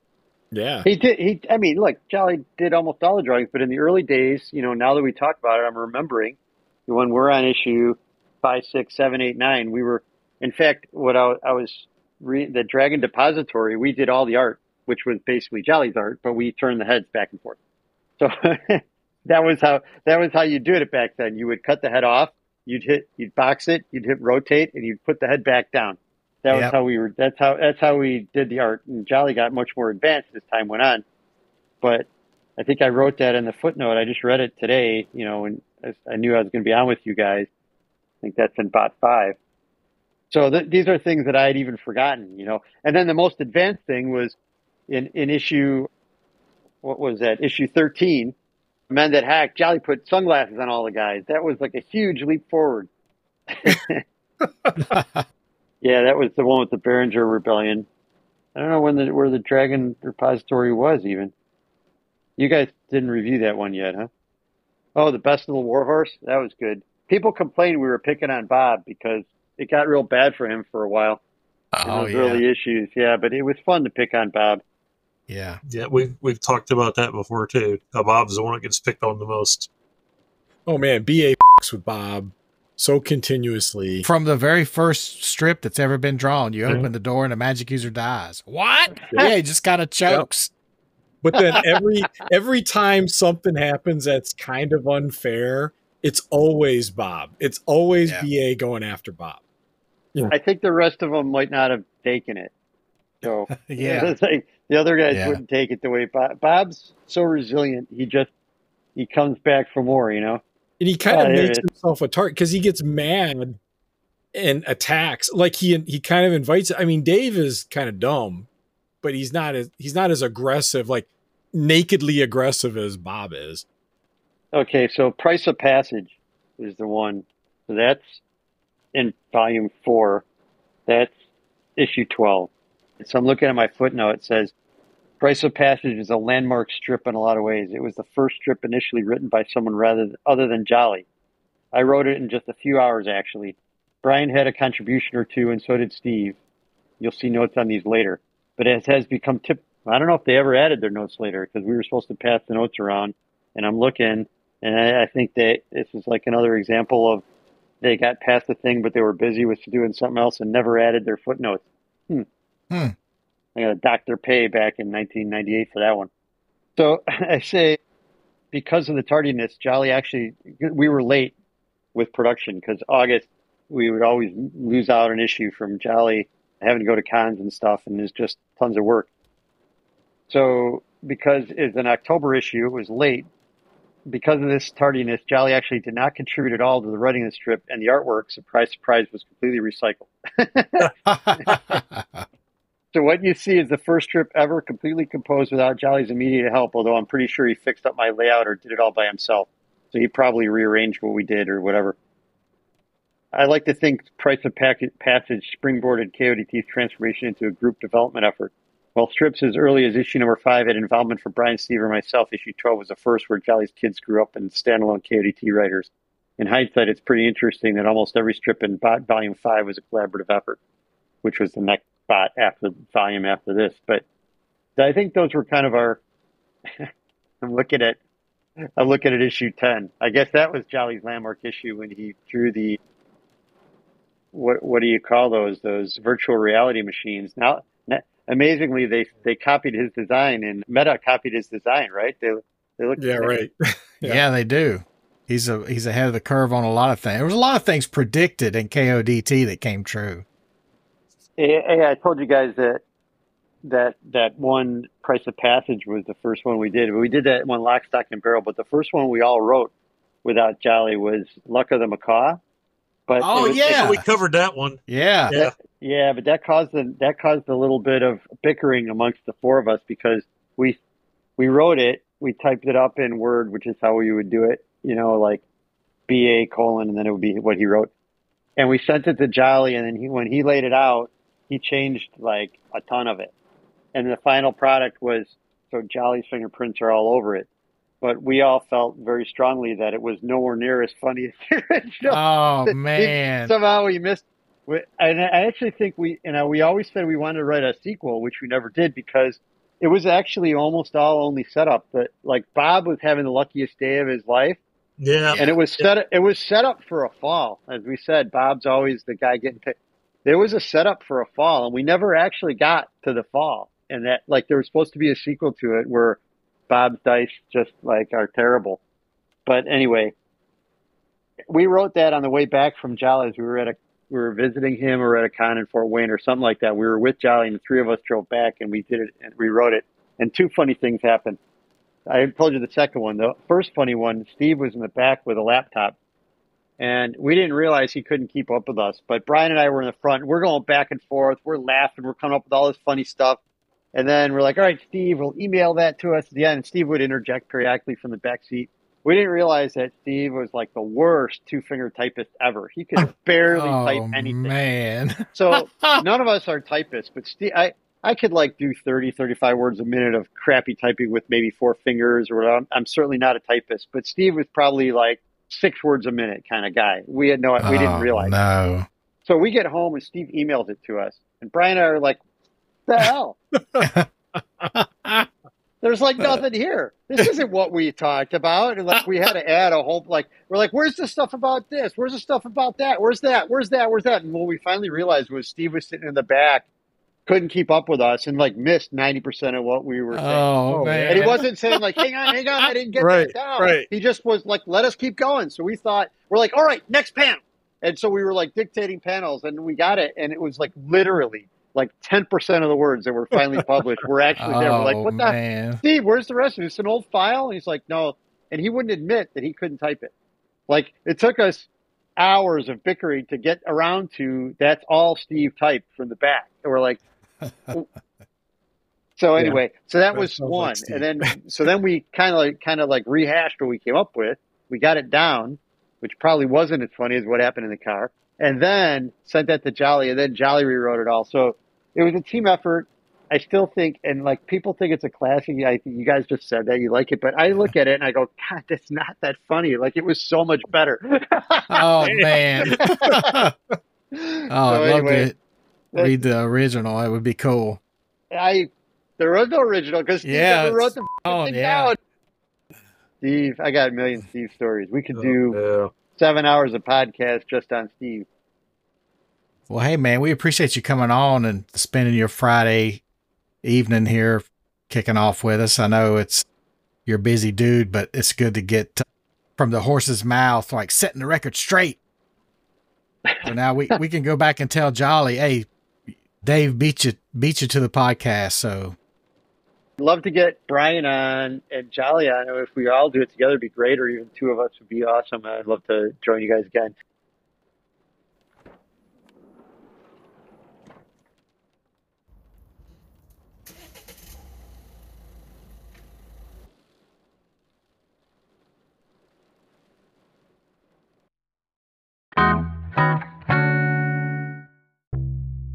Yeah. He did. He, I mean, look, Jolly did almost all the drawings, but in the early days, you know, now that we talk about it, I'm remembering when we're on issue five, six, seven, eight, nine. We were, in fact, what I, I was re, the Dragon Depository. We did all the art, which was basically Jolly's art, but we turned the heads back and forth. So that was how that was how you do it back then. You would cut the head off, you'd hit, you'd box it, you'd hit rotate, and you'd put the head back down. That was Yep. how we were. That's how that's how we did the art. And Jolly got much more advanced as time went on. But I think I wrote that in the footnote. I just read it today. You know, and I- I knew I was going to be on with you guys. I think that's in bot five. So th- these are things that I had even forgotten. You know, and then the most advanced thing was in in issue. What was that? Issue thirteen. Men that hack. Jolly put sunglasses on all the guys. That was like a huge leap forward. Yeah, that was the one with the Behringer Rebellion. I don't know when the where the Dragon Repository was even. You guys didn't review that one yet, huh? Oh, the Best of the Warhorse? That was good. People complained we were picking on Bob because it got real bad for him for a while in Oh those yeah, early issues. Yeah, but it was fun to pick on Bob. yeah. Yeah, we've we've talked about that before too. How Bob's the one that gets picked on the most. Oh man, BA with Bob so continuously. From the very first strip that's ever been drawn, you Mhm. open the door and a magic user dies. What? Yeah, he just kind of chokes. But then every every time something happens that's kind of unfair, it's always Bob. It's always Yeah. BA going after Bob. I think the rest of them might not have taken it. So Yeah. it's like the other guys Yeah. wouldn't take it the way Bob, Bob's so resilient. He just he comes back for more. You know. And he kind ah, of Oh, makes himself a target because he gets mad and attacks. Like he he kind of invites. I mean, Dave is kind of dumb, but he's not as he's not as aggressive, like nakedly aggressive as Bob is. Okay, so Price of Passage is the one. So that's in volume four. That's issue 12. So I'm looking at my footnote. It says Price of Passage is a landmark strip in a lot of ways. It was the first strip initially written by someone rather other than Jolly. I wrote it in just a few hours, actually. Brian had a contribution or two, and so did Steve. You'll see notes on these later. But it has become tip. I don't know if they ever added their notes later because we were supposed to pass the notes around, and I'm looking, and I, I think that this is like another example of they got past the thing, but they were busy with doing something else and never added their footnotes. Hmm. Hmm. I got a Dr. Pay back in 1998 for that one. So I say, because of the tardiness, Jolly actually, we were late with production because August, we would always lose out an issue from Jolly having to go to cons and stuff, and there's just tons of work. So because it's an October issue, it was late. Because of this tardiness, Jolly actually did not contribute at all to the writing of the strip, and the artwork, surprise, surprise, was completely recycled. So what you see is the first strip ever completely composed without Jolly's immediate help, although I'm pretty sure he fixed up my layout or did it all by himself. So he probably rearranged what we did or whatever. I like to think Price of Passage springboarded KODT's transformation into a group development effort. While strips as early as issue number five had involvement for Brian Steve or myself, issue 12 was the first where Jolly's kids grew up and standalone KODT writers. In hindsight, it's pretty interesting that almost every strip in Bot Volume 5 was a collaborative effort, which was the next spot after volume after this. But I think those were kind of our. I'm looking at, I'm looking at issue ten. I guess that was Jolly's landmark issue when he drew the. What what do you call those? Those virtual reality machines. Now, amazingly, they they copied his design and Meta copied his design. Right? They they look. Yeah, right. yeah. they do. He's a he's ahead of the curve on a lot of things. There was a lot of things predicted in KODT that came true. Hey, hey, I told you guys that that that one Price of Passage was the first one we did. We did that one Lock, Stock, and Barrel, but the first one we all wrote without Jolly was Luck of the Macaw. But Oh, was- yeah. we covered that one. Yeah. Yeah. yeah, but that caused a, that caused a little bit of bickering amongst the four of us because we we wrote it, we typed it up in Word, which is how we would do it. You know, like B A colon, and then it would be what he wrote. And we sent it to Jolly, and then he when he laid it out, he changed like a ton of it. And the final product was so Jolly's fingerprints are all over it. But we all felt very strongly that it was nowhere near as funny as the original. Oh He- man. somehow we missed We- And I actually think we, you know, we always said we wanted to write a sequel, which we never did because it was actually almost all only set up. That like Bob was having the luckiest day of his life, Yeah. and it was set. It was set up for a fall, as we said. Bob's always the guy getting picked. There was a setup for a fall, and we never actually got to the fall. And that, like, there was supposed to be a sequel to it where Bob's dice just like are terrible. But anyway, we wrote that on the way back from Jolly's. We were at a we were visiting him or at a con in Fort Wayne or something like that. We were with Jolly, and the three of us drove back, and we did it and we wrote it. And two funny things happened. I told you the second one. The first funny one, Steve was in the back with a laptop, and we didn't realize he couldn't keep up with us. But Brian and I were in the front. We're going back and forth. We're laughing. We're coming up with all this funny stuff. And then we're like, all right, Steve, we'll email that to us at the end. And Steve would interject periodically from the back seat. We didn't realize that Steve was like the worst two finger typist ever. He could barely oh type anything. man. So none of us are typists, but Steve, I, I could like do 30, 35 words a minute of crappy typing with maybe four fingers or whatever. I'm, I'm certainly not a typist, but Steve was probably like six words a minute kind of guy. We had no, we didn't Oh, realize. No. So we get home and Steve emails it to us, and Brian and I are like, "The hell." There's like nothing here. This isn't what we talked about. And like we had to add a whole like we're like, where's the stuff about this? Where's the stuff about that? Where's that? Where's that? Where's that? And what we finally realized was Steve was sitting in the back, couldn't keep up with us, and like missed ninety percent of what we were saying. Oh, Oh, man. And he wasn't saying like, hang on, hang on, I didn't get Right, that down. right. He just was like, let us keep going. So we thought we're like, all right, next panel. And so we were like dictating panels and we got it. And it was like literally like 10% of the words that were finally published were actually there. We're like, Oh, what the man. Steve, where's the rest of it? It's an old file. And he's like, no. And he wouldn't admit that he couldn't type it. Like it took us hours of bickering to get around to that's all Steve typed from the back. And we're like, so anyway, so that That was sounds like one. And then, so then we kind of like, kind of like rehashed what we came up with. We got it down, which probably wasn't as funny as what happened in the car. And then sent that to Jolly and then Jolly rewrote it all. So it was a team effort. I still think, and like people think it's a classic. I think you guys just said that you like it, but I look at it and I go, God, that's not that funny. Like it was so much better. Oh, man. Oh, So I'd love to read the original. It would be cool. I there was no original because Steve Yeah, never wrote the Oh, thing yeah. down. Steve, I got a million Steve stories. We could oh, do Oh, seven hours of podcast just on Steve. Well, hey, man, we appreciate you coming on and spending your Friday evening here kicking off with us. I know it's you're a busy dude, but it's good to get uh, from the horse's mouth, like setting the record straight. So now we, we can go back and tell Jolly, hey, Dave beat you beat you to the podcast. So Love to get Brian on and Jolly on. If we all do it together, it'd be great. Or even two of us would be awesome. I'd love to join you guys again.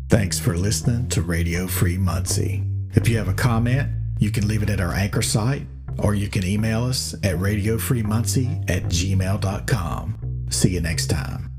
Thanks for listening to Radio Free Muncie. If you have a comment, you can leave it at our anchor site or you can email us at radiofreemuncie at gmail.com. See you next time.